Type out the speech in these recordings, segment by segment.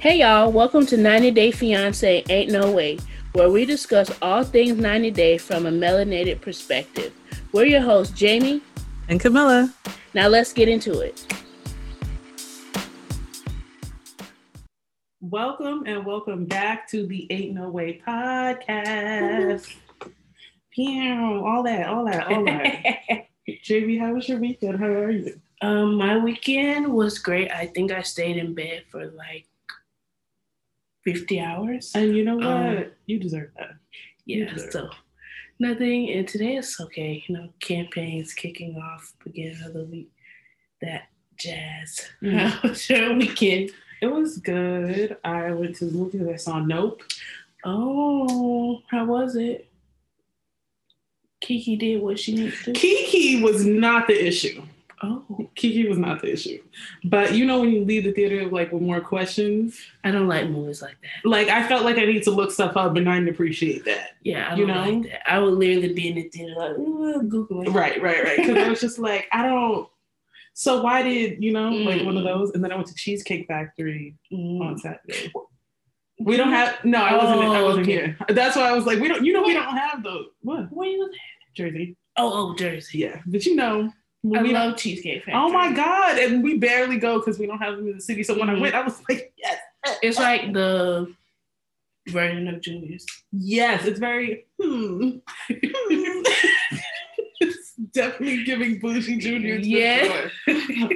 Hey y'all, welcome to 90 Day Fiance Ain't No Way, where we discuss all things 90 Day from a melanated perspective. We're your hosts, Jamie and Camilla. Now let's get into it. Welcome and welcome back to the Ain't No Way podcast. Pew, all that, all that, all that. Jamie, how was your weekend? How are you? Um, my weekend was great. I think I stayed in bed for like 50 hours. And you know what? Um, you deserve that. Yeah, so nothing. And today is okay. You know, campaigns kicking off, beginning of the week. That jazz. Mm-hmm. How was your weekend? It was good. I went to the movies. I saw Nope. Oh, how was it? Kiki did what she needed to. Kiki was not the issue. Oh, Kiki was not the issue. But you know when you leave the theater like with more questions. I don't like movies like that. Like I felt like I need to look stuff up, and I didn't appreciate that. Yeah, I you know, like. I would literally be in the theater like Google. Right, right, right. Because I was just like, I don't. So why did you know mm. like one of mm. those? And then I went to Cheesecake Factory mm. on Saturday. We don't have no. I wasn't. Oh, I wasn't okay. here. That's why I was like, we don't. You know, we don't have those. What? Where you Jersey. Oh, oh, Jersey. Yeah, but you know, I we love Cheesecake Factory. Oh my god! And we barely go because we don't have them in the city. So when mm-hmm. I went, I was like, yes. It's like the version of Junior's. Yes, it's very. Hmm. it's definitely giving bougie Junior's. Yeah.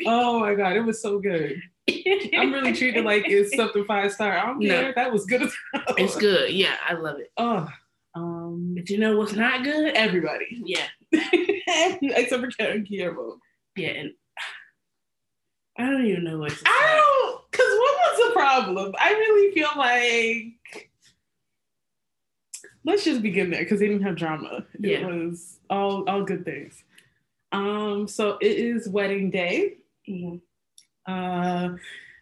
oh my god, it was so good. I'm really treated like it's something five star. I don't care. No. That was good. It's good. Yeah, I love it. Oh, um, but you know what's not good? Everybody. Yeah. Except for Karen Guillermo. Yeah, and I don't even know what to say. I don't, because what was the problem? I really feel like let's just begin there because they didn't have drama. It yeah. was all all good things. Um, so it is wedding day. Mm-hmm. Uh,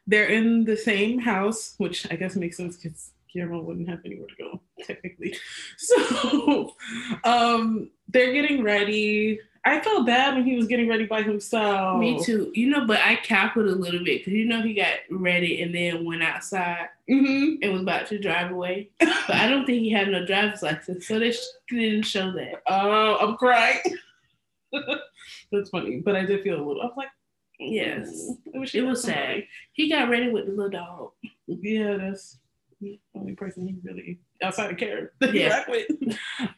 they're in the same house, which I guess makes sense because Guillermo wouldn't have anywhere to go, technically. So um, they're getting ready. I felt bad when he was getting ready by himself. Me too. You know, but I cackled a little bit because you know he got ready and then went outside mm-hmm. and was about to drive away. but I don't think he had no driver's license, so they didn't show that. Oh, I'm crying. That's funny, but I did feel a little. I was like, yes, it was sad. He got ready with the little dog. Yeah, that's the only person he really outside of Karen yeah. with.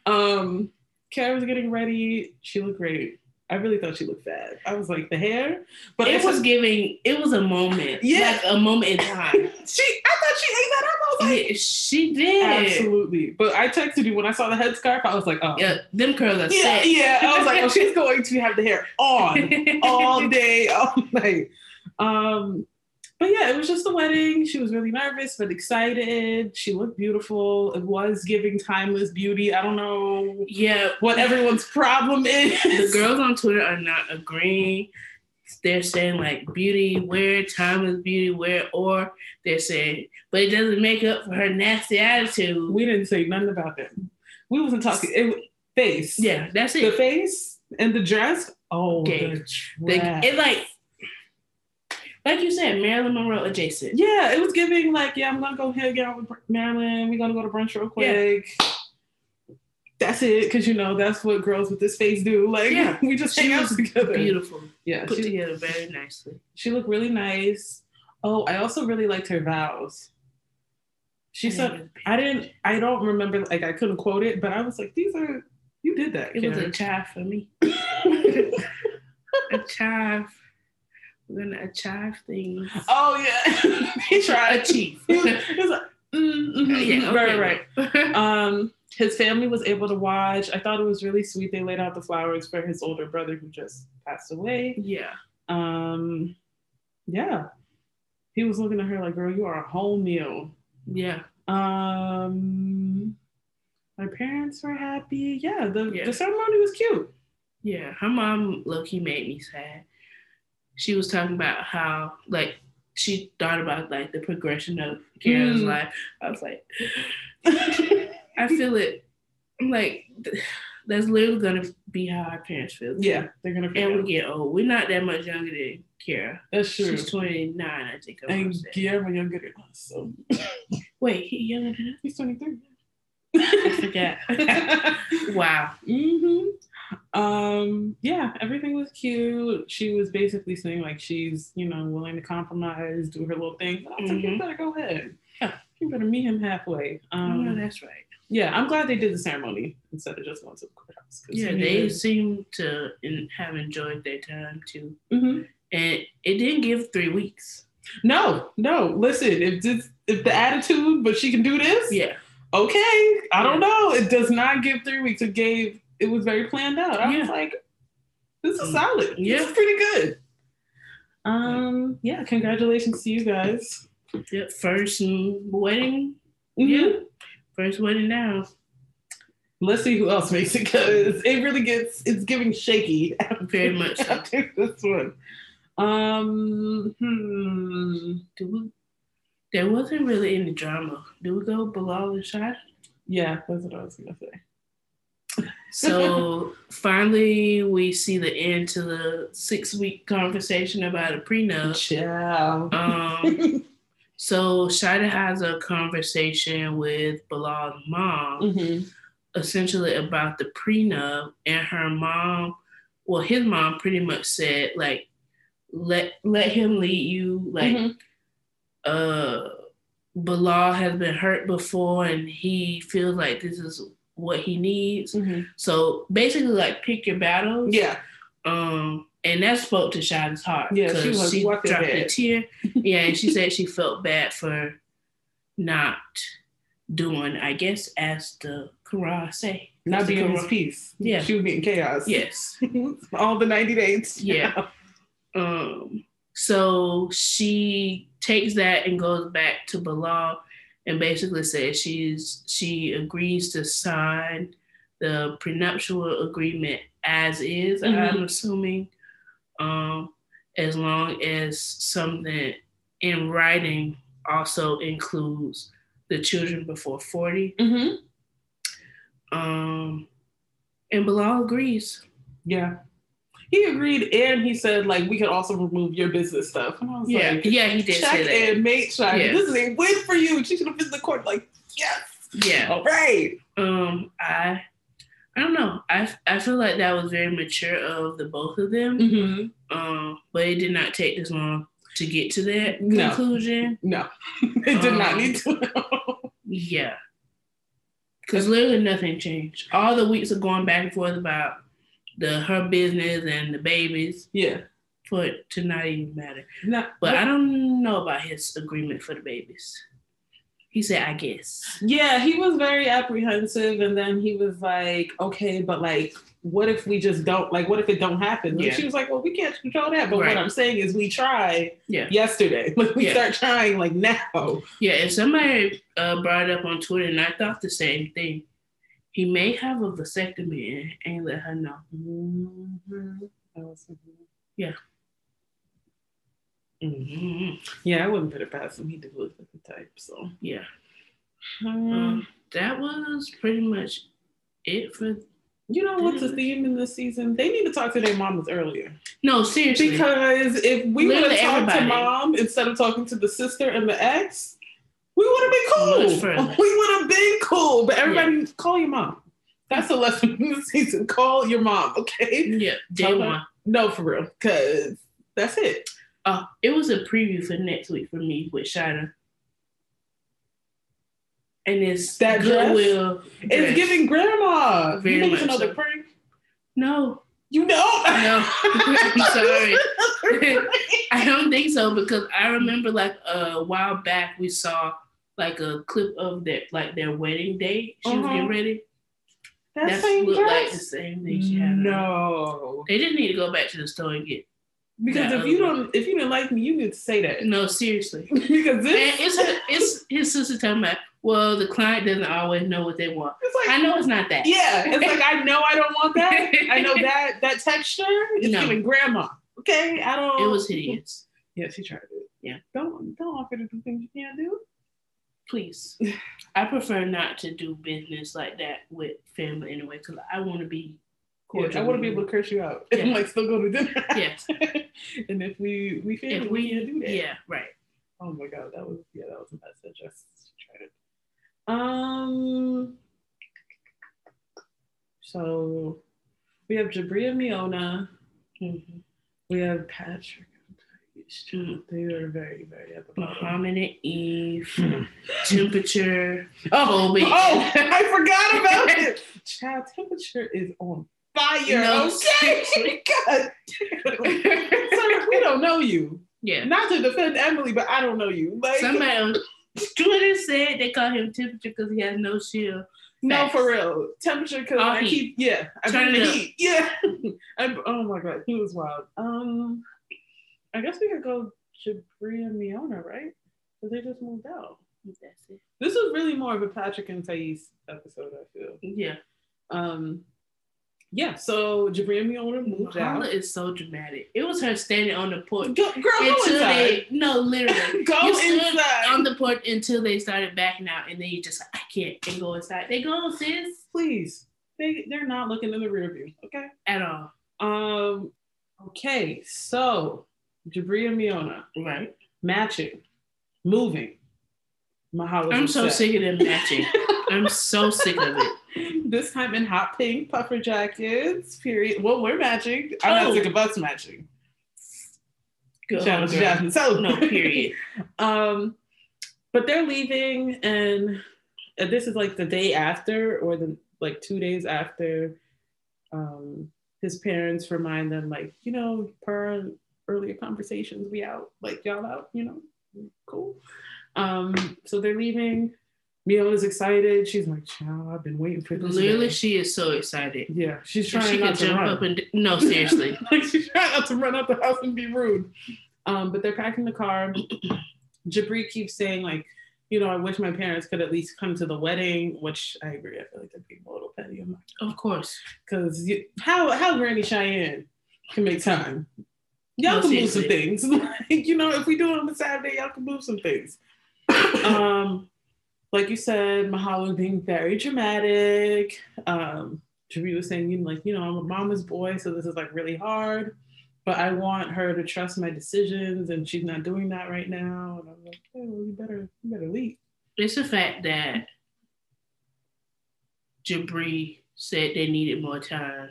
Um, Karen was getting ready. She looked great. I really thought she looked fat. I was like the hair, but it was giving. It was a moment, yeah, like a moment in time. she, I thought she ate that up. I was like, yeah, she did absolutely. But I texted you when I saw the headscarf. I was like, oh, yeah, them curls are yeah, set. yeah. I was like, oh, she's going to have the hair on all day, all night. Um, but yeah, it was just a wedding. She was really nervous but excited. She looked beautiful. It was giving timeless beauty. I don't know yeah what everyone's problem is. The girls on Twitter are not agreeing. They're saying like beauty wear, timeless beauty wear, or they're saying, but it doesn't make up for her nasty attitude. We didn't say nothing about that. We wasn't talking it, face. Yeah, that's it. The face and the dress. Oh, okay. the dress. The, it like like you said, Marilyn Monroe adjacent. Yeah, it was giving like, yeah, I'm gonna go hang out with Marilyn. We're gonna go to brunch real quick. Yeah. That's it, because you know that's what girls with this face do. Like, yeah. we just hang out together. Beautiful. Yeah, put she, together very nicely. She looked really nice. Oh, I also really liked her vows. She I said, "I didn't. I don't remember. Like, I couldn't quote it, but I was like, these are. You did that. It Karen. was a child for me. a child we're gonna achieve things. Oh yeah, he tried to achieve. he was, he was like, mm-hmm. yeah, okay. right, right. um, his family was able to watch. I thought it was really sweet. They laid out the flowers for his older brother who just passed away. Yeah. Um, yeah. He was looking at her like, "Girl, you are a whole meal." Yeah. Um, my parents were happy. Yeah, the yeah. the ceremony was cute. Yeah, her mom low key made me sad she was talking about how like she thought about like the progression of Karen's mm. life. I was like, I feel it. I'm like, that's literally gonna be how our parents feel. Yeah, they're gonna. And we get old. We're not that much younger than Kara. That's true. She's twenty nine, I think. I and Guillermo younger than us. So wait, he younger than us? He's twenty three. I forgot. wow. Mm-hmm. Um, yeah, everything was cute. She was basically saying like she's, you know, willing to compromise, do her little thing. I was like, you mm-hmm. better go ahead. Yeah, you better meet him halfway. Um, oh, that's right. Yeah, I'm glad they did the ceremony instead of just going to the courthouse. Yeah, they was... seem to in, have enjoyed their time too. Mm-hmm. And it didn't give three weeks. No, no. Listen, if this, if the attitude, but she can do this. Yeah. Okay. I don't know. It does not give three weeks. It gave. It was very planned out. I yeah. was like, this is mm. solid. Yeah, it's pretty good. Um. Yeah. Congratulations to you guys. Yeah. First wedding. Mm-hmm. Yeah First wedding now. Let's see who else makes it because it really gets it's giving shaky. Very much so. after this one. Um, hmm. Do we, there wasn't really any drama. Do we go Bilal and Shad? Yeah, that's what I was gonna say. so finally, we see the end to the six week conversation about a prenup. Ciao. Um, So Shaeeda has a conversation with Bilal's mom, mm-hmm. essentially about the prenup, and her mom, well, his mom pretty much said like, let let him lead you. Like, mm-hmm. uh, Bilal has been hurt before, and he feels like this is what he needs. Mm-hmm. So basically, like, pick your battles. Yeah. Um, and that spoke to Shaeeda's heart. Yeah, she, was she dropped a tear. yeah, and she said she felt bad for not doing, I guess, as the Quran say, not being his peace. Yeah, she was getting chaos. Yes, all the ninety days. Yeah. um. So she takes that and goes back to Bilal and basically says she's she agrees to sign the prenuptial agreement as is. Mm-hmm. I'm assuming um, as long as something in writing also includes the children before 40. Mm-hmm. Um, and Bilal agrees. Yeah. He agreed and he said, like, we could also remove your business stuff. And I was yeah. like, yeah, he did check say that. and make sure. Yeah. This is a win for you. She should have been in the court, like, yes. Yeah. All right. Um, I I don't know. I, I feel like that was very mature of the both of them. Mm-hmm. Um, but it did not take this long to get to that no. conclusion. No, it did um, not need to. yeah, because literally nothing changed. All the weeks of going back and forth about the her business and the babies. Yeah, for it to not even matter. No, but I don't know about his agreement for the babies. He said, I guess. Yeah, he was very apprehensive. And then he was like, okay, but like, what if we just don't, like, what if it don't happen? Yeah. And she was like, well, we can't control that. But right. what I'm saying is we try yeah. yesterday. Like, we yeah. start trying like now. Yeah, and somebody uh, brought it up on Twitter and I thought the same thing. He may have a vasectomy and let her know. Mm-hmm. Yeah. Mm-hmm. Yeah, I wouldn't put it past him. He did look like the type. So yeah, um, um, that was pretty much it for. You know what's the theme in this season? They need to talk to their mamas earlier. No, seriously. Because if we would have talked to mom instead of talking to the sister and the ex, we would have been cool. We would have been cool. But everybody, yeah. call your mom. That's a lesson in the season. Call your mom, okay? Yeah, day one. No, for real. Because that's it. Uh, it was a preview for next week for me with Shina. And it's that Goodwill. Dress? It's giving grandma. Very you think it's another so. prank? No. You know? No. I'm sorry. I don't think so because I remember like a while back we saw like a clip of their like their wedding day. She uh-huh. was getting uh-huh. ready. That That's same looked dress? like the same thing she had. No. They didn't need to go back to the store and get because if you don't, if you didn't like me, you need to say that. No, seriously. because this, and it's her, it's his sister telling me, well, the client doesn't always know what they want. It's like I know it's not that. Yeah, it's like I know I don't want that. I know that that texture is no. giving grandma. Okay, I don't. It was hideous. Yeah, she tried it. Yeah. Don't don't offer to do things you can't do. Please. I prefer not to do business like that with family anyway, because I want to be yeah, I want to be able to curse you out and like still go to dinner. Yes. and if we we family, if we, we can't do that. Yeah, right. Oh my god, that was yeah, that was a message. I tried it. Um. So we have Jabria Miona. Mm-hmm. We have Patrick. Mm-hmm. They are very, very bottom. Muhammad and Yve, temperature. Oh, oh, I forgot about it. Child temperature is on fire. No, okay. God. Sorry, we don't know you. Yeah. Not to defend Emily, but I don't know you. Like somebody on Twitter said they call him temperature because he has no shield. No, for real. Temperature because I heat. keep yeah. I Turn the heat. Yeah. I, oh my god, he was wild. Um, I guess we could go Jabria Miona, right? Because they just moved out. That's it. This was really more of a Patrick and Thais episode. I feel. Yeah. Um, yeah, so Jabria Miona moved out. is so dramatic. It was her standing on the porch. Go, girl, go inside. They, no, literally. go inside. On the porch until they started backing out, and then you just I can't and go inside. They go, sis. Please. They they're not looking in the rear view, okay? At all. Um. Okay, so Jabria Miona, right? Matching, moving. Mahalo. I'm so sick of them matching. I'm so sick of it this time in hot pink puffer jackets. Period. Well, we're matching. I'm oh. not sick of us matching. Good. Shout out to Jasmine. So no, period. um, but they're leaving, and this is like the day after, or the like two days after. Um, his parents remind them, like, you know, per earlier conversations, we out, like y'all out, you know, cool. Um, so they're leaving is excited. She's like, "Child, I've been waiting for this." Literally, she is so excited. Yeah, she's trying she not to jump run. up and no, seriously, like she's trying not to run out the house and be rude. Um, but they're packing the car. Jibri keeps saying like, you know, I wish my parents could at least come to the wedding, which I agree. I feel like they're being a little petty. I'm like, of course, because how how Granny Cheyenne can make time. Y'all can move some things. like, you know, if we do it on the Saturday, y'all can move some things. um, like you said, Mahala being very dramatic. Um, Jibri was saying, you know, like, you know, I'm a mama's boy, so this is like really hard. But I want her to trust my decisions, and she's not doing that right now. And I'm like, hey, well, you better, you better leave. It's the fact that Jibri said they needed more time,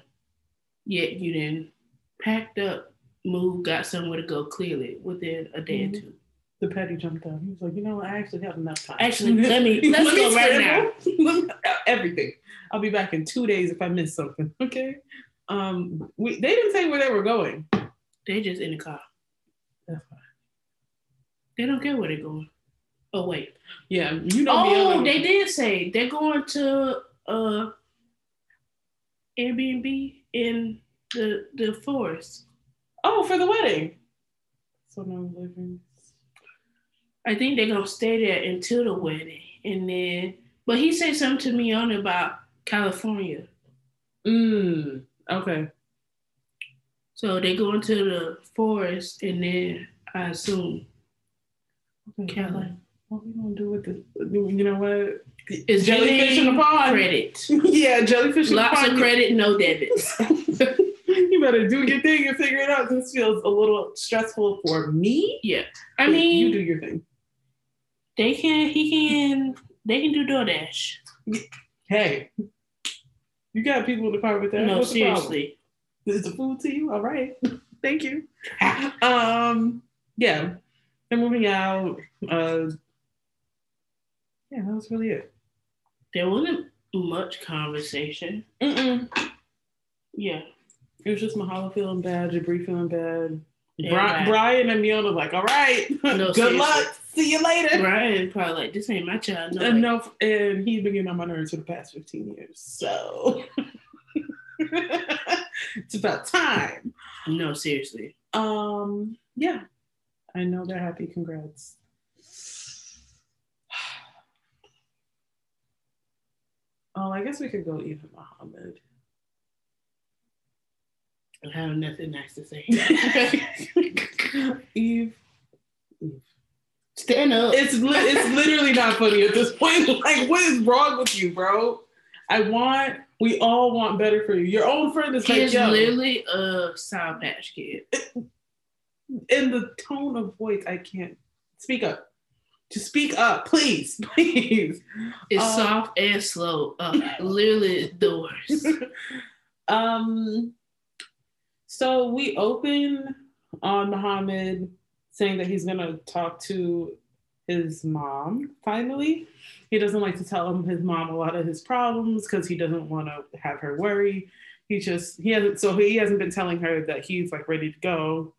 yet you then packed up, moved, got somewhere to go clearly within a day mm-hmm. or two the petty jumped out. He was like, you know, I actually have enough time. Actually, let me let's let go right now. Everything. I'll be back in two days if I miss something. Okay. Um, we they didn't say where they were going. They just in the car. That's fine. They don't care where they're going. Oh wait. Yeah, you know. Oh, they did say they're going to uh Airbnb in the the forest. Oh, for the wedding. So no living I think they're gonna stay there until the wedding, and then. But he said something to me on about California. Mm. Okay. So they go into the forest, and then I assume. Okay, Cali. What we gonna do with the? You know what? It's jellyfish in the pond. Credit. yeah, jellyfish. Lots of credit, no debits. better do your thing and figure it out. This feels a little stressful for me. Yeah, I mean, you do your thing. They can. He can. They can do DoorDash. Hey, you got people in the car with that. No, What's seriously. The Is the food to you? All right. Thank you. um. Yeah. They're moving out. Uh. Yeah, that was really it. There wasn't much conversation. Mm-mm. Yeah. It was just Mahala feeling bad, Jibri feeling bad. Brian, Brian and Miona like, all right, no, good seriously. luck. See you later. Brian probably like, this ain't my child. No, Enough, and he's been getting on my nerves for the past 15 years. So it's about time. No, seriously. Um, yeah. I know they're happy. Congrats. Oh, I guess we could go even Muhammad. I have nothing nice to say. Yve. Yve. Stand up. It's li- it's literally not funny at this point. Like, what is wrong with you, bro? I want. We all want better for you. Your own friend is He's like, yo. literally a Sour Patch Kid. in the tone of voice, I can't speak up. Just speak up, please, please. It's Um, soft and slow. Uh, literally the worst. um, so we open on Muhammad saying that he's gonna talk to his mom finally. He doesn't like to tell him his mom a lot of his problems because he doesn't want to have her worry. He just he hasn't so he hasn't been telling her that he's like ready to go.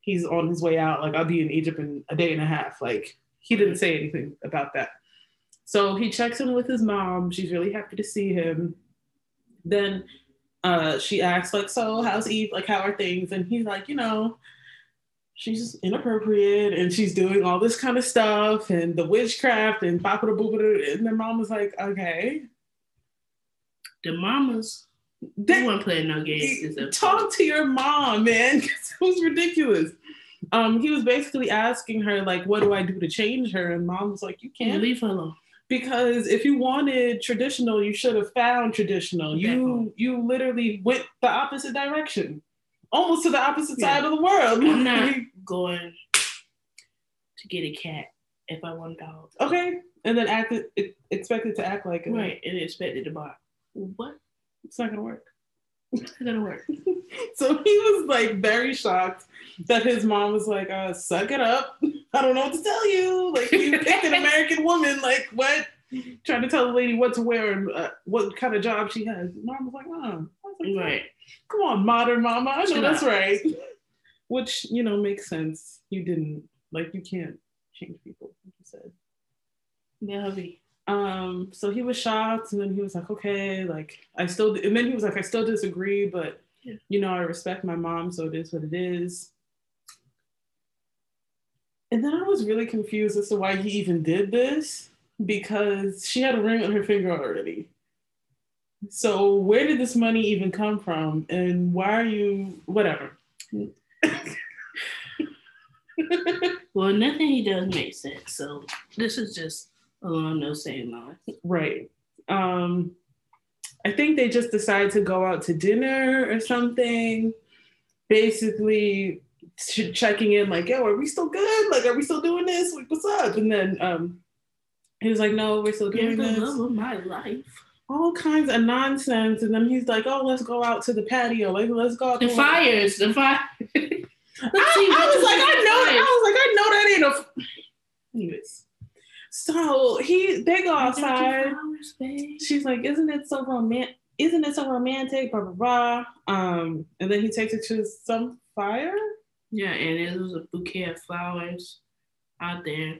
He's on his way out. Like I'll be in Egypt in a day and a half. Like he didn't say anything about that. So he checks in with his mom. She's really happy to see him. Then uh, she asks, like, so how's Yve? Like, how are things? And he's like, you know, she's inappropriate and she's doing all this kind of stuff and the witchcraft and bop and their mom was like, okay. The mamas, they weren't playing no games. talk to your mom, man. it was ridiculous. Um, he was basically asking her, like, what do I do to change her? And mom was like, you can't. leave her alone. Because if you wanted traditional, you should have found traditional. You you literally went the opposite direction, almost to the opposite Yeah. side of the world. I'm not going to get a cat if I want a dog. okay, and then act expected to act like it. Right, and expected to buy. What? It's not gonna work. It's gonna work. So he was like very shocked that his mom was like, uh, "Suck it up. I don't know what to tell you. Like you picked an American woman. Like what?" Trying to tell the lady what to wear and uh, what kind of job she has. Mom was like, "Oh." Was like, Right. Come on, modern mama. I know Shut that's up. right. Which, you know, makes sense. You didn't like you can't change people, like you said. Yeah, hubby. Um, so he was shocked and then he was like, okay, like I still and then he was like, I still disagree, but Yeah. you know, I respect my mom, so it is what it is. And then I was really confused as to why he even did this because she had a ring on her finger already. So where did this money even come from? And why are you whatever? Well, nothing he does makes sense. So this is just along those same lines. right. Um I think they just decided to go out to dinner or something. Basically ch- checking in like, yo, are we still good? Like, are we still doing this? Like, what's up? And then um he was like, no, we're still doing the this. love of my life. all kinds of nonsense. And then he's like, "Oh, let's go out to the patio. Like, let's go out The to fires, the fire. I, I was like, I know. I was like, I know that ain't a. f-" Anyways, so he they go I got your outside. flowers. She's like, "Isn't it so romantic? Isn't it so romantic?" Blah blah blah. Um, and then he takes her to some fire. Yeah, and it was a bouquet of flowers out there.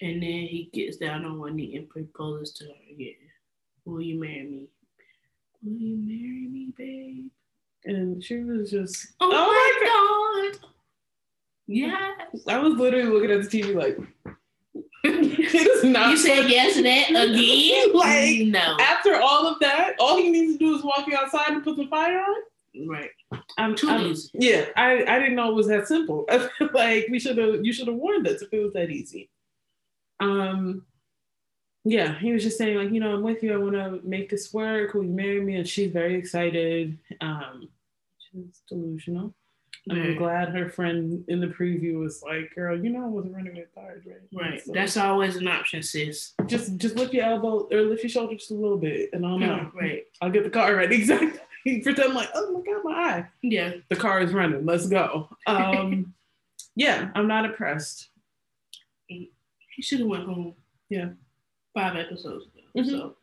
And then he gets down on one knee and proposes to her again. Will you marry me? Will you marry me, babe? And she was just, Oh, Oh my god. Yes. I was literally looking at the TV like, it is not. You said yes to that again? Like, no. After all of that, all he needs to do is walk you outside and put some fire on. Right. I'm Too I'm- easy. Yeah, I, I didn't know it was that simple. I feel like we should have you should have warned us if it was that easy. Um yeah, he was just saying, like, you know, I'm with you, I wanna make this work, will you marry me? And she's very excited. Um she's delusional. And I'm glad her friend in the preview was like, girl, you know I wasn't running with tires, right? Right. So That's always an option, sis. just just lift your elbow or lift your shoulder just a little bit and I'll know. Right. I'll get the car ready. Exactly. Pretend like, oh my god, my eye. Yeah. the car is running. Let's go. Um, yeah, I'm not impressed. He should have went home. Yeah. Five episodes ago. Mhm. So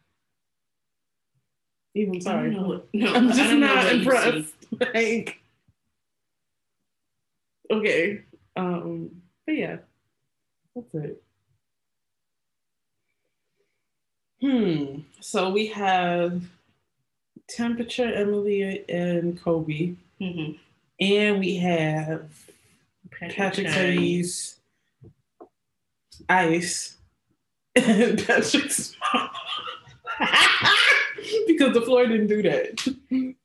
Even I don't sorry, know what- no, I'm just what impressed. Like, okay. Um, but yeah, that's it. Hmm. So we have temperature, Emily and Kobe, Mhm. and we have Patrick Chase, Ice, and Patrick's mom. because the floor didn't do that.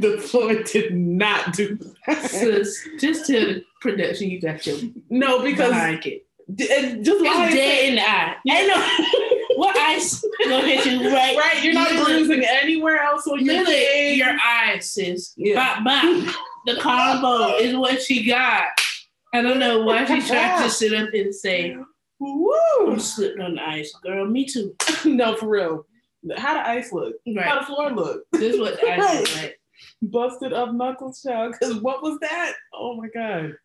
the floor did not do that. Sis, just tell the production you got your No, because behind it. And just it's dead in the eye. Yeah. no, what ice gonna hit you right? Right, you're not bruising anywhere else on your face. Your eyes, sis. Yeah. Bop, bop. The combo is what she got. I don't know why she tried to sit up and say, "Woo!" You slipped on the ice, girl. Me too. no, for real. How the ice look? Right. How the floor look? This is what the ice look like. Busted up knuckles, child. Because what was that? Oh my god.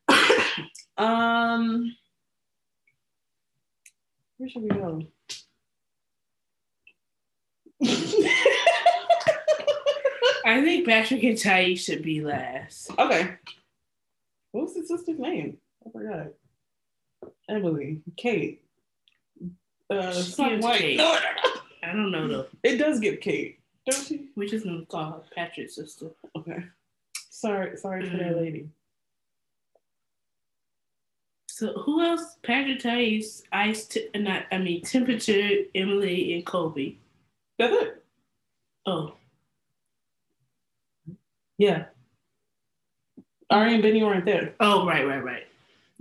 um, where should we go? I think Patrick and Ty should be last. Okay. What was his sister's name? I forgot. Emily, Kate. Uh, white. Kate. No, I don't know though. It does get Kate, don't she? We just gonna call her Patrick's sister. Okay. Sorry, sorry for that mm. lady. So who else? Patrick Thais, Ice, t- not I mean Temperature, Emily, and Kobe. That's it. Oh. Yeah. Ari and Benny weren't there. Oh, right, right, right.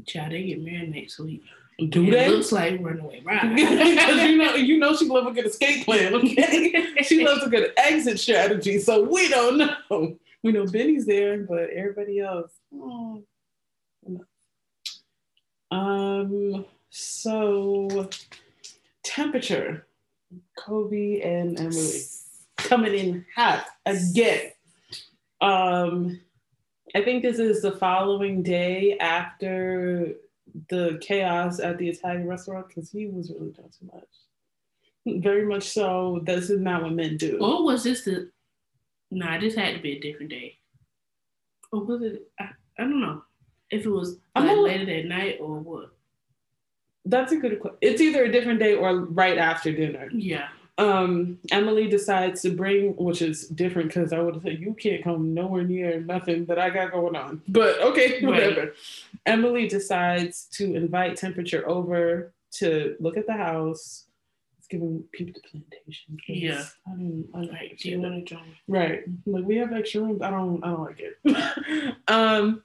Child, they get married next week. Do it they? Looks like Runaway Bride. Because you know, you know, she loves a good escape plan. Okay, she loves a good exit strategy. So we don't know. We know Benny's there, but everybody else. Oh. Um. So, temperature. Kobe and Emily coming in hot again. Um I think this is the following day after the chaos at the Italian restaurant because he was really doing too much. Very much so. This is not what men do. Or was this the? Nah, this had to be a different day. Or was it? I, I don't know if it was like later that night or what. That's a good question. It's either a different day or right after dinner. Yeah um, Emily decides to bring, which is different because I would have said you can't come nowhere near nothing that I got going on. But okay, whatever. Right. Emily decides to invite Temperature over to look at the house. It's giving people the plantation. Yeah. I don't, I don't right. Do you want to join? Right. Like we have extra rooms. I don't. I don't like it. um.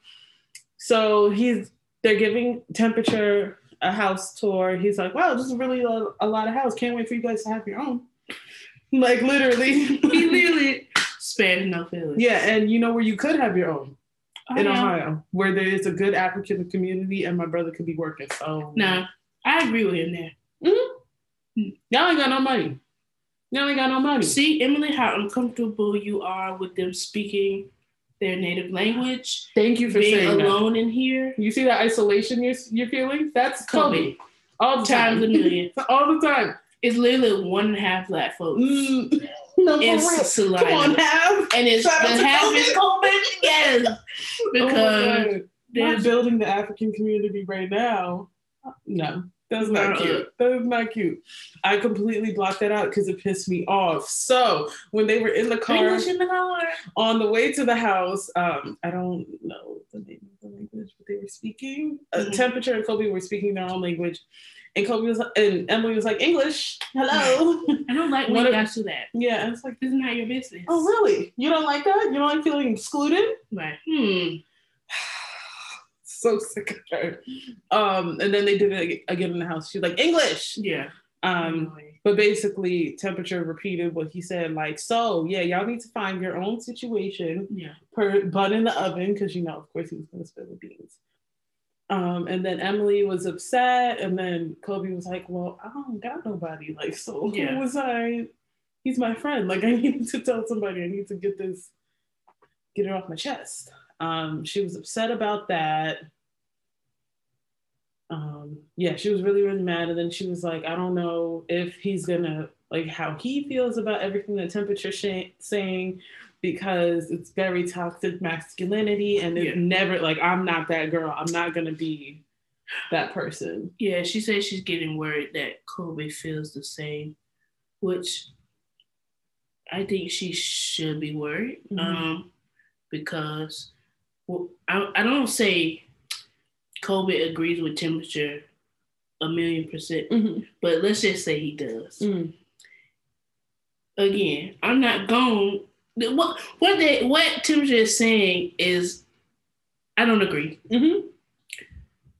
So he's. They're giving Temperature a house tour. He's like, wow, this is really a, a lot of house. Can't wait for you guys to have your own. like literally, he literally spared no feelings. Yeah, and you know where you could have your own oh, in yeah. Ohio, where there is a good African community, and my brother could be working. So nah, I agree with him there. Mm-hmm. Y'all ain't got no money. Y'all ain't got no money. See, Emily, how uncomfortable you are with them speaking their native language. Thank you for being saying alone that. in here. You see that isolation you're, you're feeling? That's Kobe. All the times time. a million. All the time. It's literally one and a half black folks. Mm. No, in Salina. Come on, half. And it's the half is Kobe. Yes. Oh because oh they're building the African community right now. No. That's not cute. That is not cute. I completely blocked that out because it pissed me off. So when they were in the car, in the car. on the way to the house, um, I don't know the name of the language, but they were speaking. Uh, mm-hmm. Uh, Temperature and Kobe were speaking their own language. And Kobe was and Emily was like, English, hello. I don't like when you guys do that. Yeah, it's like this is not your business. Oh really? You don't like that? You don't like feeling excluded? Right. Hmm so sick of her. Um, and then they did it again in the house. She's like, English. Yeah. Um, but basically, temperature repeated what he said, like, so yeah, y'all need to find your own situation. Yeah. Per bun in the oven, because you know, of course, he was gonna spill the beans. Um, and then Emily was upset, and then Kobe was like, Well, I don't got nobody. Like, so yeah. who was I? He's my friend. Like, I need to tell somebody, I need to get this, get it off my chest. Um, she was upset about that um, yeah, she was really, really mad. And then she was like, I don't know if he's gonna like how he feels about everything that temperature sh- saying because it's very toxic masculinity and it's yeah. never like I'm not that girl. I'm not gonna be that person. Yeah, she says she's getting worried that Kobe feels the same, which I think she should be worried. Mm-hmm. Um, because well, I, I don't say Kobe agrees with temperature a million percent, mm-hmm. but let's just say he does. Mm-hmm. Again, I'm not going. What what they what temperature is saying is, I don't agree. Mm-hmm.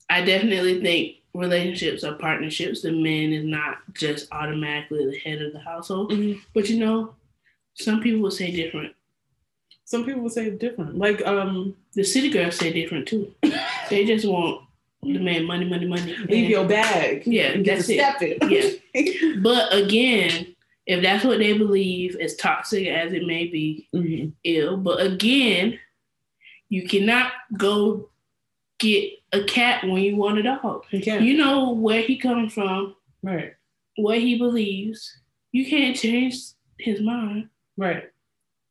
I definitely think relationships are partnerships. The man is not just automatically the head of the household. Mm-hmm. But you know, some people will say different. Some people will say different. Like um the city girls say different too. they just want the man money, money, money. Leave your bag. Yeah, that's it. it. yeah. But again, if that's what they believe, as toxic as it may be, mm-hmm. ill. But again, you cannot go get a cat when you want a dog. You, you know where he comes from, right? What he believes. You can't change his mind, right?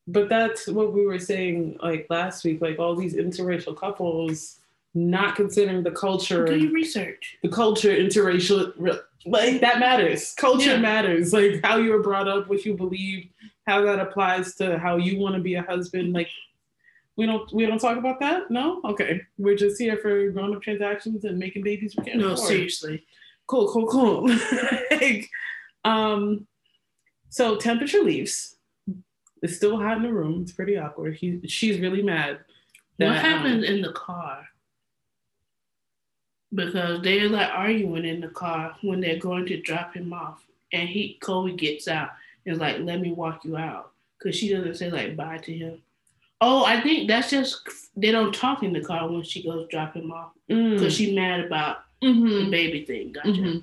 But that's what we were saying like last week. Like all these interracial couples, not considering the culture. Do your research. The culture, interracial, like that matters. Culture yeah. matters. Like how you were brought up, what you believe, how that applies to how you want to be a husband. Like we don't we don't talk about that. No, okay. We're just here for grown up transactions and making babies. We can't no, afford. seriously. Cool, cool, cool. like, um, so temperature leaves. It's still hot in the room. It's pretty awkward. He, she's really mad. That, what happened um, in the car? Because they're like arguing in the car when they're going to drop him off, and he Kobe gets out and is like, "Let me walk you out," because she doesn't say like bye to him. Oh, I think that's just they don't talk in the car when she goes drop him off because mm. she's mad about mm-hmm. the baby thing. Gotcha. Mm-hmm.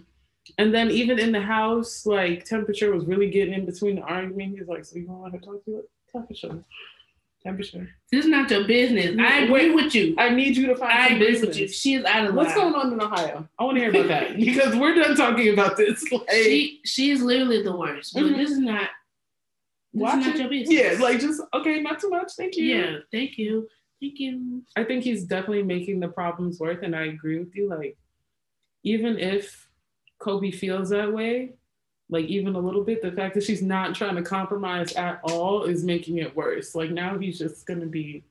And then even in the house, like temperature was really getting in between the argument. He's like, "So you don't want to talk to you? Temperature, temperature. This is not your business. I agree with you. I need you to find. I agree business. with you. She is out of What's line. going on in Ohio? I want to hear about that because we're done talking about this. Like, she is literally the worst. But mm-hmm. this is not Watch not your business. Yeah, like just okay, not too much. Thank you. Yeah, thank you. Thank you. I think he's definitely making the problems worse, and I agree with you. Like, even if Kobe feels that way, like even a little bit, the fact that she's not trying to compromise at all is making it worse. Like now he's just gonna be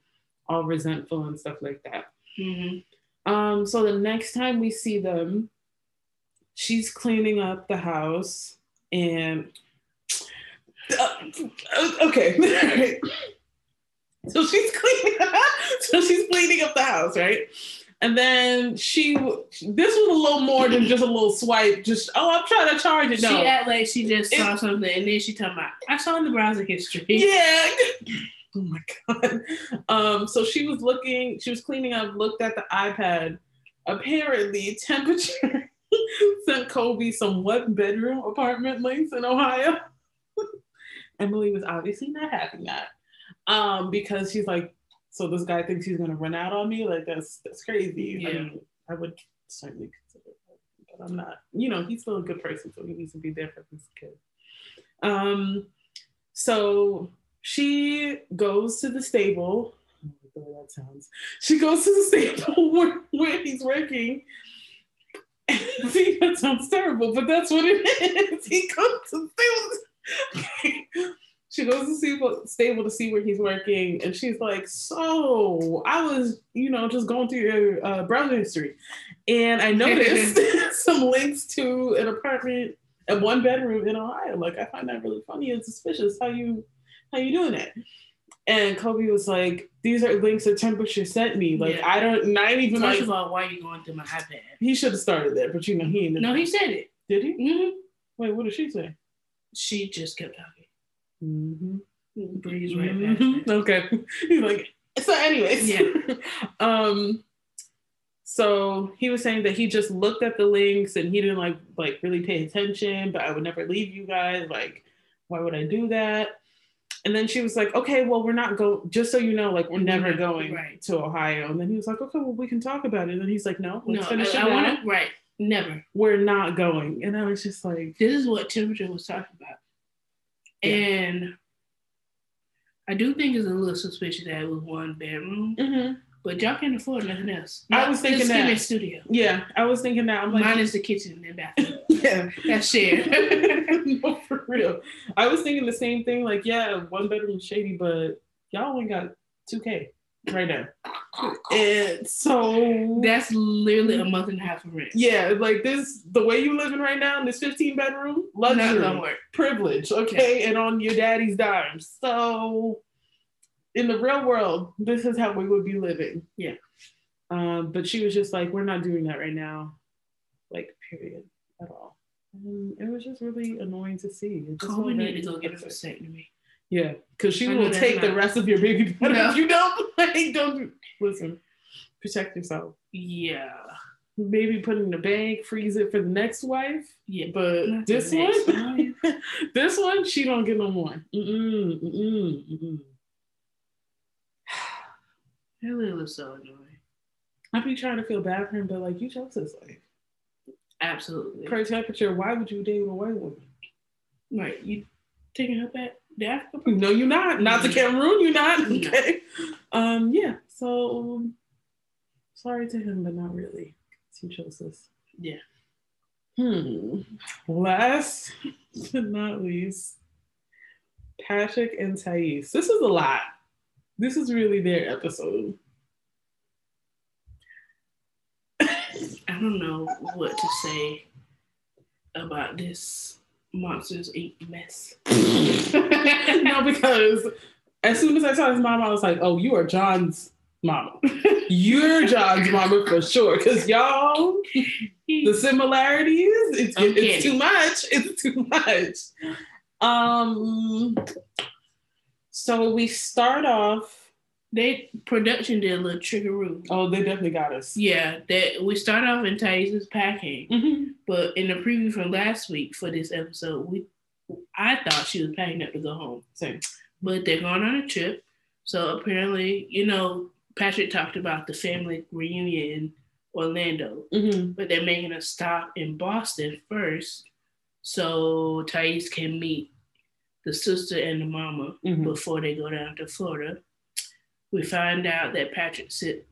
all resentful and stuff like that. Mm-hmm. Um, so the next time we see them, she's cleaning up the house and uh, okay. so she's cleaning. So she's cleaning up the house, right? And then she, this was a little more than just a little swipe. Just oh, I'm trying to charge it. No. She act like she just saw it, something, and then she talking about I saw in the browser history. Yeah. Oh my god. Um. So she was looking. She was cleaning up. Looked at the iPad. Apparently, temperature sent Kobe some what bedroom apartment links in Ohio. Emily was obviously not having that um, because she's like, so this guy thinks he's gonna run out on me. Like that's that's crazy. Yeah. I mean, I would certainly consider it, but I'm not. You know, he's still a good person, so he needs to be there for this kid. Um, so she goes to the stable. Oh, that sounds. She goes to the stable where, where he's working. See, that sounds terrible, but that's what it is. He goes to the stable she goes to see stable to see where he's working, and she's like, "So I was, you know, just going through your uh, browser history, and I noticed some links to an apartment, a one bedroom in Ohio. Like I find that really funny and suspicious. How you, how you doing that?" And Kobe was like, "These are links that temperature sent me. Like yeah. I don't, not even First like." of all, why are you going through my iPad? He should have started there, but you know he. No, he said it. Did he? Mm-hmm. Wait, what did she say? She just kept talking. Mm-hmm. Breeze right mm-hmm. Okay. He's like, so anyways. Yeah. um, so he was saying that he just looked at the links and he didn't like like really pay attention, but I would never leave you guys. Like, why would I do that? And then she was like, okay, well, we're not going, just so you know, like, we're never mm-hmm. going right. to Ohio. And then he was like, okay, well, we can talk about it. And he's like, no, let's no, finish I, it. I want to, right. Never. We're not going. And I was just like, this is what temperature was talking about. Yeah. And I do think it's a little suspicious that it was one bedroom. Mm-hmm. But y'all can't afford nothing else. Not, I was thinking that. Give studio. Yeah, I was thinking that. I'm like, Mine is the kitchen and bathroom. yeah, that's shared. no, for real. I was thinking the same thing. Like, yeah, one bedroom shady, but y'all only got two K right now. And so that's literally a month and a half of rent. Yeah, like this, the way you living right now in this 15 bedroom, luxury, privilege, okay, yeah. and on your daddy's dime. So in the real world, this is how we would be living. Yeah. Um, but she was just like, we're not doing that right now. like period at all. And it was just really annoying to see. It just to go get a vasectomy. Yeah, because she will take the rest of your baby no. if you don't like. Don't listen. Protect yourself. Yeah. Maybe put it in a bag, freeze it for the next wife. Yeah, but Not this one, this one, she don't get no more. Mm-mm, mm-mm, mm-mm. Haley was so annoying. I be trying to feel bad for him, but like you chose this life. Absolutely. Per temperature, why would you date a white woman? Right. You taking her back Africa? No, you're not. Not to Cameroon, you're not. Okay. Um, yeah. So um, sorry to him, but not really. He chose this. Yeah. Hmm. Last but not least, Patrick and Thais. This is a lot. This is really their episode. I don't know what to say about this Monsters Inc. mess. no, because as soon as I saw his mom, I was like, oh, you are John's mama. You're John's mama for sure. Because y'all, the similarities, it's, it's too much. It's too much. Um, so we start off they production did a little trickaroo. Oh, they definitely got us. Yeah, that we start off in Thais's packing, mm-hmm. but in the preview from last week for this episode, we I thought she was packing up to go home. Same. But they're going on a trip, so apparently, you know, Patrick talked about the family reunion in Orlando, mm-hmm. but they're making a stop in Boston first, so Thais can meet the sister and the mama mm-hmm. before they go down to Florida we find out that Patrick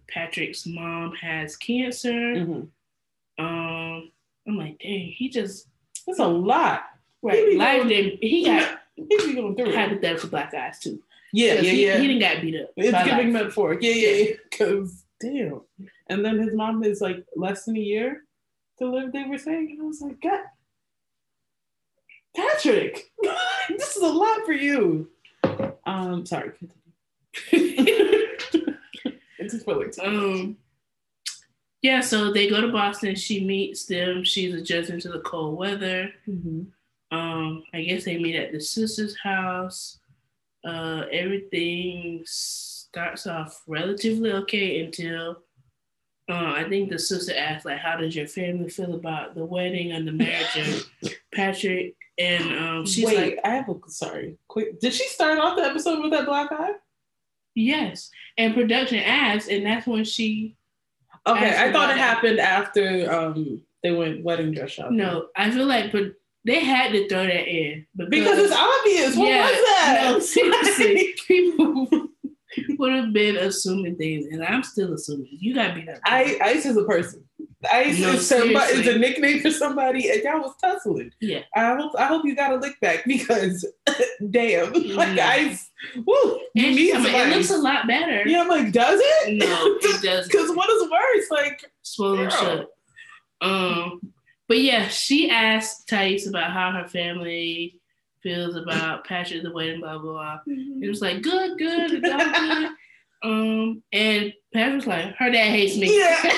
Patrick's mom has cancer. Mm-hmm. Um, I'm like, dang, he just that's a lot. Right, life going, he got he going through hypothetical black eyes too. Yeah, yeah, he, yeah. He didn't got beat up. It's giving life. metaphor. Yeah, yeah, yeah. Because damn. And then his mom is like less than a year to live. They were saying, and I was like, God, Patrick, this is a lot for you. Um, sorry. Um yeah, so they go to Boston. She meets them. She's adjusting to the cold weather. Mm-hmm. Um, I guess they meet at the sister's house. Uh, everything starts off relatively okay until uh, I think the sister asked, like, how does your family feel about the wedding and the marriage of Patrick? And um, she's Wait, like, I have a sorry, quick. Did she start off the episode with that black eye? Yes, and production asked, and that's when she. Okay, I thought it happened after um they went wedding dress shopping. No, I feel like but they had to throw that in because, because it's obvious. What yeah, was that? No, seriously, people would have been assuming things, and I'm still assuming. You gotta be that. I Ice is a person. Ice no, is somebody is a nickname for somebody, and y'all was tussling. Yeah. I hope I hope you got a lick back because damn, like Ice, woo, you need It looks a lot better. Yeah, I'm like, does it? No, it doesn't. Because what is worse? Like swollen shut. Um, but yeah, she asked Thais about how her family feels about Patrick the wedding, blah blah blah. Mm-hmm. It was like good, good, good. Um, and Patrick was like, her dad hates me. Yeah.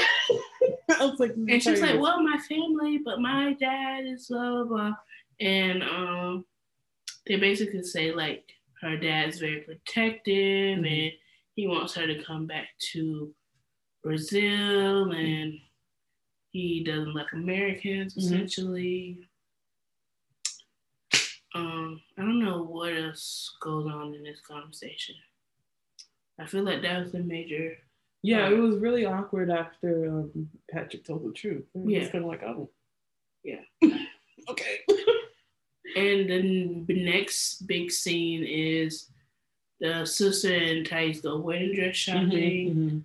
I was like, and she was like, well, my family, but my dad is blah blah blah. And um, they basically say like her dad's very protective mm-hmm. and he wants her to come back to Brazil and he doesn't like Americans mm-hmm. essentially. Um, I don't know what else goes on in this conversation. I feel like that was the major. Yeah, um, it was really awkward after um, Patrick told the truth. Yeah, kind of like, oh, yeah, okay. and then the next big scene is the sister and Thais go wedding dress mm-hmm, shopping. Mm-hmm, mm-hmm.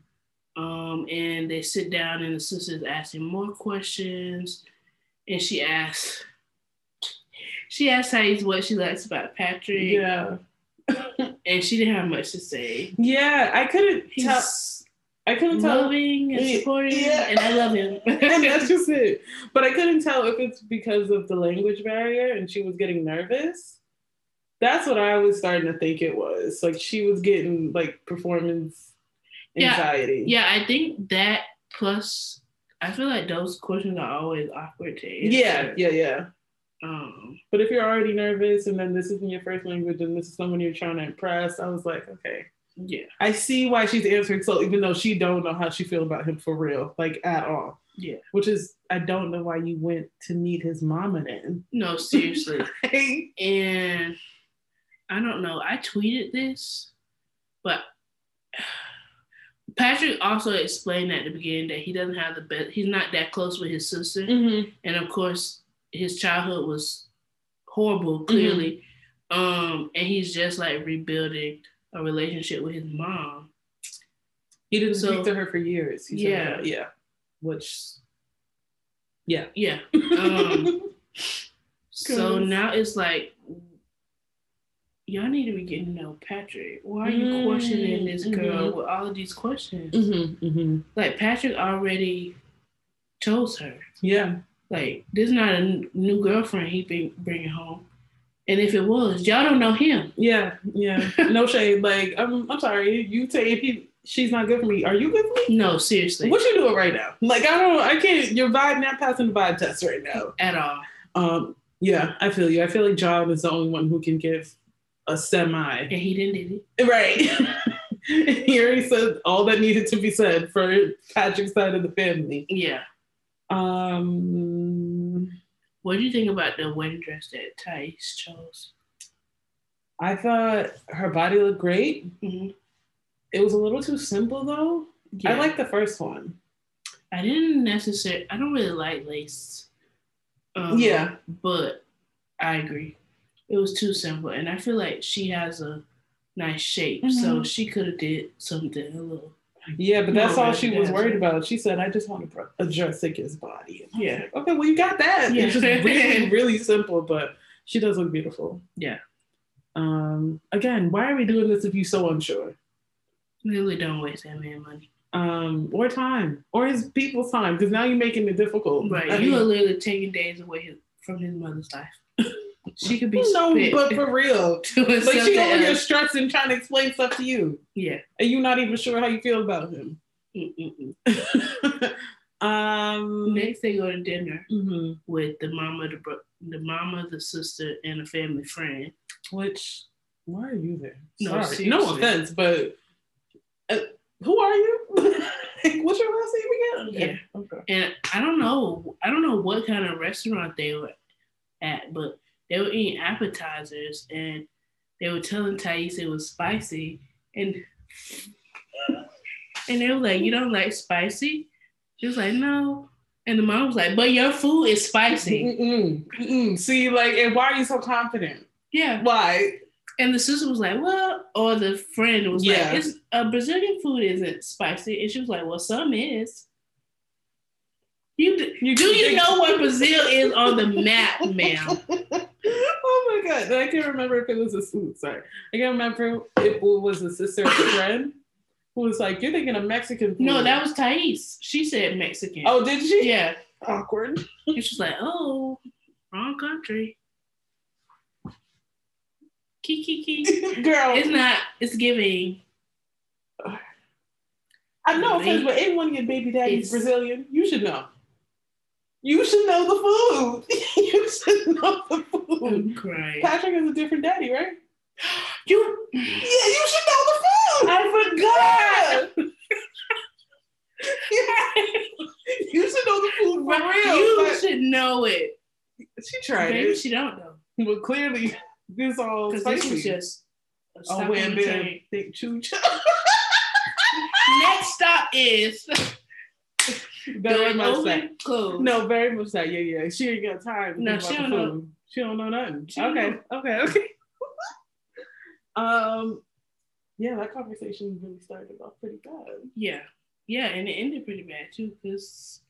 Um, and they sit down, and the sister's asking more questions, and she asks, she asks Thais what she likes about Patrick. Yeah. and she didn't have much to say. Yeah, I couldn't He's tell. I couldn't tell. Loving and supporting, yeah. and I love him. and that's just it. But I couldn't tell if it's because of the language barrier and she was getting nervous. That's what I was starting to think it was. Like she was getting like performance anxiety. Yeah, yeah I think that plus I feel like those questions are always awkward to answer. Yeah, yeah, yeah. Um, but if you're already nervous and then this isn't your first language and this is someone you're trying to impress, I was like, okay. Yeah. I see why she's answering so even though she don't know how she feel about him for real, like at all. Yeah. Which is I don't know why you went to meet his mama then. No, seriously. and I don't know. I tweeted this, but Patrick also explained at the beginning that he doesn't have the best. He's not that close with his sister, mm-hmm. and of course, his childhood was horrible. Clearly, mm-hmm. um, and he's just like rebuilding a relationship with his mom. He didn't so, speak to her for years. yeah, yeah. Which, yeah, yeah. Um, so now it's like y'all need to be getting to know Patrick. Why are you mm-hmm. questioning this girl mm-hmm. with all of these questions? Mm-hmm. mm-hmm. Like Patrick already chose her. Yeah. Like this is not a new girlfriend he been bringing home. And if it was, y'all don't know him. Yeah, yeah. No shade. Like I'm, I'm sorry. You say if he, she's not good for me. Are you good for me? No, seriously. What you doing right now? Like I don't, I can't. Your vibe not passing the vibe test right now at all. Um. Yeah, I feel you. I feel like John is the only one who can give a semi. And he didn't did it. Right. Here he already said all that needed to be said for Patrick's side of the family. Yeah. Um what do you think about the wedding dress that Thais chose? I thought her body looked great. Mm-hmm. It was a little too simple though. Yeah. I like the first one. I didn't necessarily I don't really like lace. Um, yeah. But I agree it was too simple. And I feel like she has a nice shape, mm-hmm. so she could have did something a little. Yeah, but that's all she was worried about. She said, "I just want to address his body." Yeah. Like, okay, well, you got that. Yeah. It's just really, really simple, but she does look beautiful. Yeah. Um. Again, why are we doing this if you're so unsure? Really, don't waste that man money. Um, or time, or his people's time, because now you're making it difficult. Right, I you are literally taking days away from his mother's life. She could be no, but for real, like she over here stressing, trying to explain stuff to you. Yeah, and you're not even sure how you feel about him. um, next they go to dinner mm-hmm. with the mama, the bro- the mama, the sister, and a family friend. Which, why are you there? No, Sorry. no offense, but uh, who are you? What's your last name again? Yeah, okay. and I don't know. I don't know what kind of restaurant they were at, but they were eating appetizers and they were telling Thais it was spicy and and they were like, You don't like spicy? She was like, No. And the mom was like, But your food is spicy. Mm-mm, mm-mm. See, like, and why are you so confident? Yeah. Why? And the sister was like, Well, or the friend was yeah. like, It's a Brazilian food isn't spicy. And she was like, Well, some is. You, you do you know what Brazil is on the map, ma'am? oh my god! I can't remember if it was a ooh, sorry. I can't remember if it was a sister or a friend who was like, "You're thinking of Mexican food." No, that was Thais. She said Mexican. Oh, did she? Yeah. Awkward. And she's like, "Oh, wrong country." Kiki, kiki. Girl, it's not. It's giving. I know, offense, but anyone your baby daddy's Brazilian, you should know. You should know the food. you should know the food. Great. Patrick has a different daddy, right? You Yeah, you should know the food. I forgot. you should know the food for real. You should know it. She tried Maybe it. she don't know. But clearly this all Because this was just Oh man, big choo Next stop is very much that. Cool. No, very much that. Yeah, yeah. She ain't got time. No, she don't know. She don't know nothing. She okay, know. okay, okay. um, yeah, that conversation really started off pretty bad. Yeah, yeah, and it ended pretty bad too because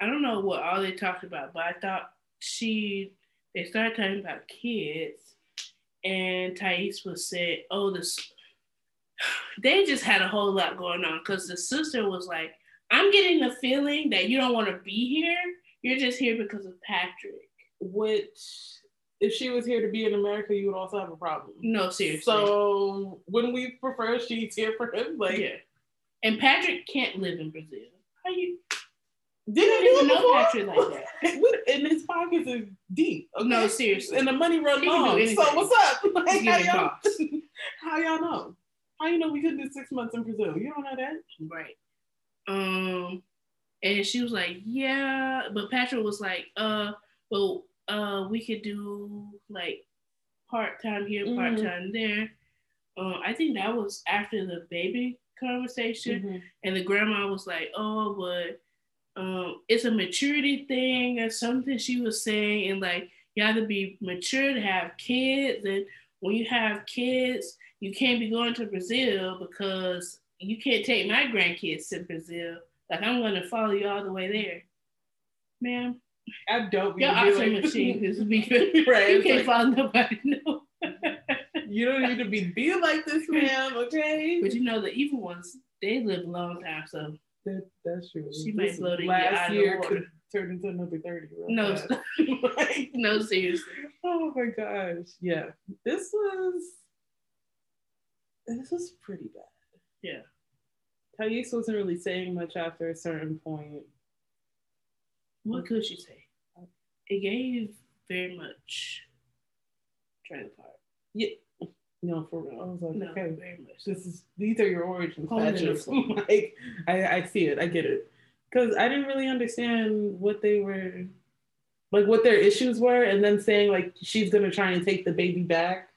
I don't know what all they talked about, but I thought she they started talking about kids, and Thais was said, "Oh, this." They just had a whole lot going on because the sister was like, I'm getting the feeling that you don't want to be here. You're just here because of Patrick. Which, if she was here to be in America, you would also have a problem. No, seriously. So wouldn't we prefer she's here for him? Like, yeah. And Patrick can't live in Brazil. How you? Didn't do it know Patrick like that. and his pockets are deep. Okay? No, seriously. And the money run long. So what's up? Like, how, y'all, how y'all know? How you know we could do six months in Brazil? You don't know that, right? Um, and she was like, "Yeah," but Patrick was like, "Uh, well, uh, we could do like part time here, part time mm-hmm. there." Um, I think that was after the baby conversation, mm-hmm. and the grandma was like, "Oh, but um, it's a maturity thing or something." She was saying, and like you have to be mature to have kids, and when you have kids, you can't be going to Brazil because you can't take my grandkids to Brazil. Like I'm gonna follow you all the way there, ma'am. I don't. Your like, machine is be right. You can't like, follow nobody. No. you don't need to be being like this, ma'am. Okay. But you know the evil ones, they live a long time, so that, that's true. She this might blow the last year could turn into another thirty. No, like, no, seriously. Oh my gosh, yeah. This was this was pretty bad. Yeah. Thais wasn't really saying much after a certain point. What could she say? It gave very much trailer park. Yeah. No, for real. I was like, no, okay, very much. This is these are your origins, like, I, I see it. I get it. Because I didn't really understand what they were, like, what their issues were, and then saying like she's gonna try and take the baby back.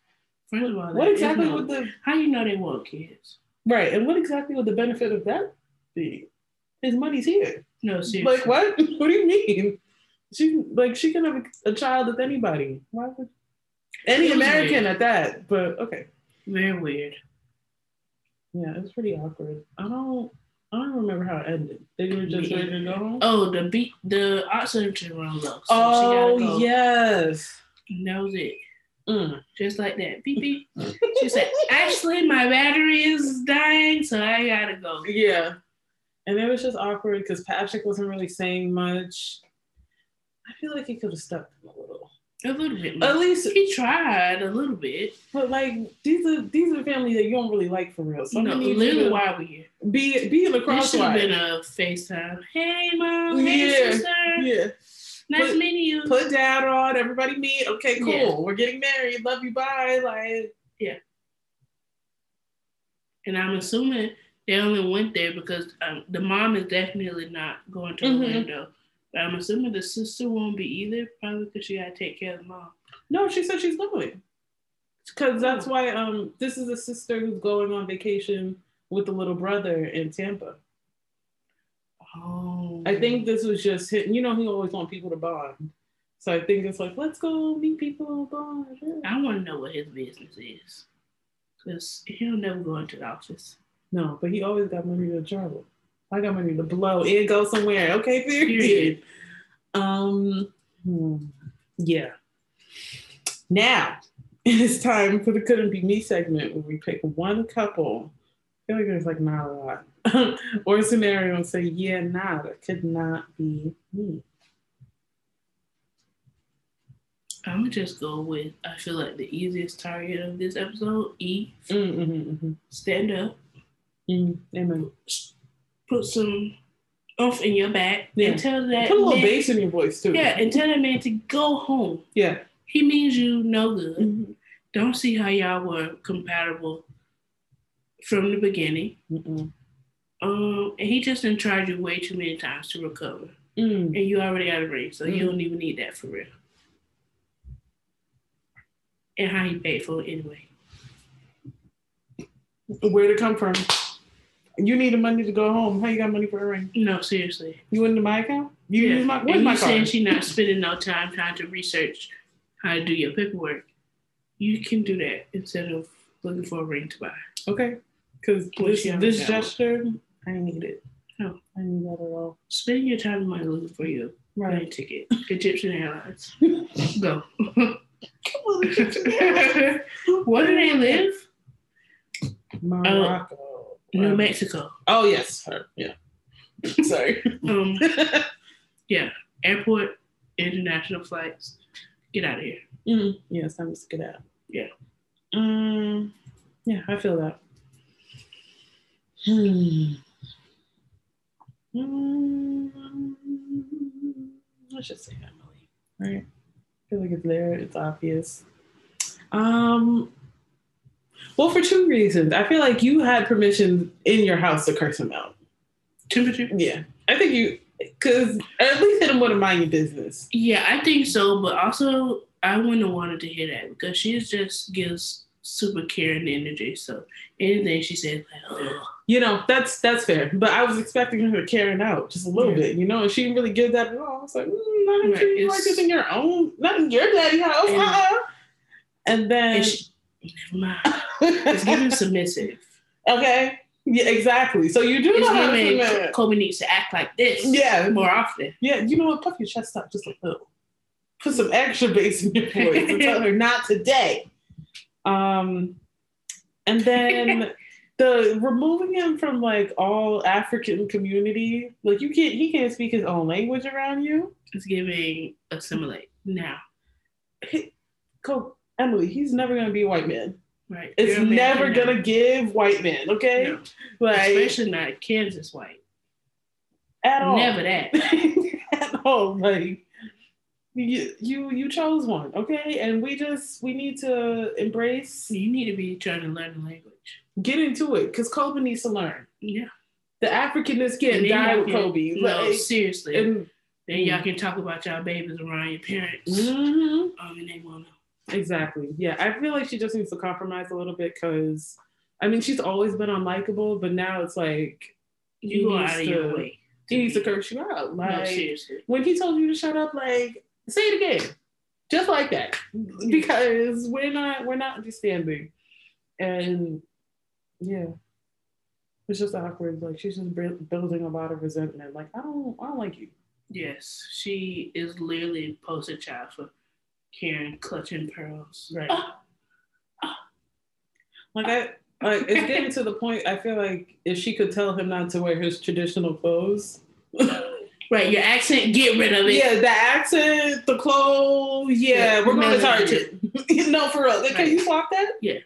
First of all, what exactly would the how you know they want kids? Right. And what exactly would the benefit of that be? His money's here. No, seriously. Like what? what do you mean? She like she can have a, a child with anybody. Why would any American weird. at that? But okay. Very weird. Yeah, it's pretty awkward. I don't I don't remember how it ended. They were just ready to go home. Oh, the beat the oxygen runs up. So oh go. yes. that was it. Mm, just like that. Beep beep. She said, Actually, my battery is dying, so I gotta go. Yeah. And it was just awkward because Patrick wasn't really saying much. I feel like he could have stepped in a little. A little bit. More. At least he tried a little bit. But like these are these are families that you don't really like for real. So no, literally why we here. Be be in the crosswise. should have been a FaceTime. Hey mom, hey sister. Yeah. Nice put, meeting you. Put dad on. Everybody meet. Okay, cool. Yeah. We're getting married. Love you. Bye. Like yeah. And I'm assuming they only went there because um, the mom is definitely not going to mm-hmm. Orlando. But I'm assuming the sister won't be either, probably because she got to take care of the mom. No, she said she's going. Because that's oh. why um this is a sister who's going on vacation with the little brother in Tampa. Oh. I think this was just hitting. You know, he always want people to bond. So I think it's like, let's go meet people bond. I want to know what his business is. Because he'll never go into the office. No, but he always got money to travel. I got money to blow and go somewhere. Okay, period. period. Um, hmm, yeah. Now it's time for the couldn't be me segment where we pick one couple. I feel like there's like not a lot or scenario and say, yeah, nah, that could not be me. I'm gonna just go with I feel like the easiest target of this episode, E. Mm-hmm, mm-hmm. Stand up. Mm, amen. Put some oomph in your back yeah. and tell that put a little man, bass in your voice too. Yeah, and tell that man to go home. Yeah, he means you no good. Mm-hmm. Don't see how y'all were compatible from the beginning. Mm-mm. Um, and he just didn't charge you way too many times to recover. Mm. And you already got a ring, so mm. you don't even need that for real. And how he paid for it anyway. Where'd it come from? You needed money to go home. How you got money for a ring? No, seriously. You went into my account? You yeah. use my where's and my you saying she not spending no time trying to research how to do your paperwork. You can do that instead of looking for a ring to buy. Okay. Because this, this gesture, I need it. No, I need that at all. Spend your time and money looking for you. right. plane ticket. Egyptian Airlines. Go. Come on. Where do they live? Morocco. Uh, New Mexico. Oh yes, her. Yeah. Sorry. um. Yeah. Airport, international flights. Get out of here. Mm, yes, time to get out. Yeah. Um. Yeah, I feel that. Hmm. Mm, let's just say Emily, right? I feel like it's there. It's obvious. Um, well, for two reasons. I feel like you had permission in your house to curse him out. Temperature? Yeah. I think you, because at least hit him wouldn't mind your business. Yeah, I think so. But also, I wouldn't have wanted to hear that because she just gives super caring energy. So anything she says, like, Ugh. you know, that's that's fair. But I was expecting her to carry out just a little yeah. bit, you know, and she didn't really give that at all. I was like, mm, not right. you like this in your own, not in your daddy house. And, uh-uh. and then, and she, never mind. it's giving submissive. Okay. Yeah, exactly. So you do it's know giving Kobe needs to act like this. Yeah, more often. Yeah, you know what? Puff your chest up just a little. Put some extra bass in your voice and tell her not today. Um, and then the removing him from like all African community, like you can't, he can't speak his own language around you. It's giving assimilate now. He, Emily, he's never gonna be a white man. Right. It's never gonna now. give white men, okay? No. Like especially not Kansas white. At all. Never that. at all. Like you you you chose one, okay? And we just we need to embrace. You need to be trying to learn the language. Get into it, because Kobe needs to learn. Yeah. The Africanness can't die with Kobe. No, like, seriously. And then y'all can talk about y'all babies around your parents. Mm-hmm. Um, and they won't know. Exactly. Yeah, I feel like she just needs to compromise a little bit because, I mean, she's always been unlikable, but now it's like you go out of to, your way. He needs to curse you out. Like no, seriously. when he told you to shut up, like say it again, just like that, because we're not we're not understanding, and yeah, it's just awkward. Like she's just building a lot of resentment. Like I don't I don't like you. Yes, she is literally poster child for Karen clutching pearls. Right. Ah. Ah. Like I like it's getting to the point. I feel like if she could tell him not to wear his traditional clothes. Right, your accent, get rid of it. Yeah, the accent, the clothes. Yeah, yeah we're going to Target. no, for real. Can you swap that? Yeah.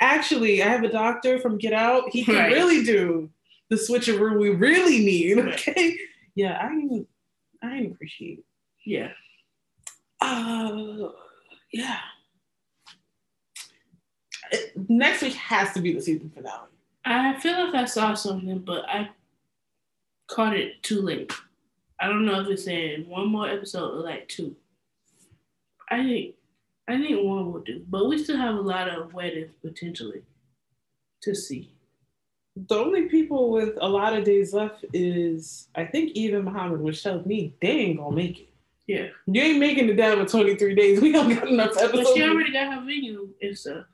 Actually, I have a doctor from Get Out. He can right. really do the switcheroo we really need. Okay. Yeah, I I appreciate. Yeah. Uh, yeah. Next week has to be the season finale. I feel like I saw something, but I caught it too late. I don't know if it's in one more episode or like two. I think I think one will do, but we still have a lot of weddings potentially to see. The only people with a lot of days left is I think Yve and Muhammad, which tells me they ain't gonna make it. Yeah, you ain't making it down with twenty three days. We don't got enough episodes. But she already got her venue and stuff.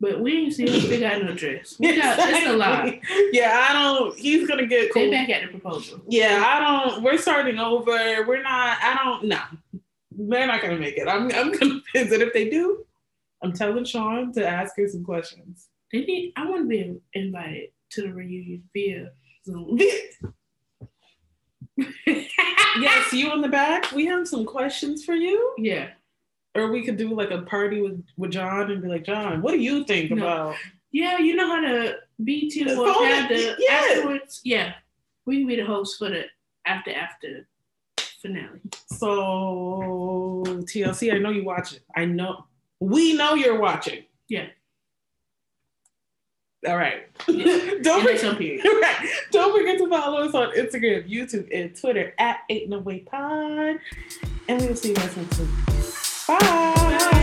But we ain't seen they got no dress. We got it's a lot. Yeah, I don't. He's gonna get. Cool. They back at the proposal. Yeah, I don't. We're starting over. We're not. I don't. No, they're not gonna make it. I'm. I'm convinced that if they do, I'm telling Sean to ask her some questions. They need. I want to be invited to the reunion via Zoom. yes, you in the back. We have some questions for you. Yeah or we could do like a party with with John and be like, John, what do you think no. about? Yeah, you know how to BT will have the yeah. afterwards. Yeah, we can be the host for the after after finale. So TLC, I know you watch it. I know we know you're watching. Yeah. All right. Yeah. don't forget, right. Don't forget to follow us on Instagram, YouTube, and Twitter at Eight No Way Pod. And we'll see you guys next week. Bye. Bye.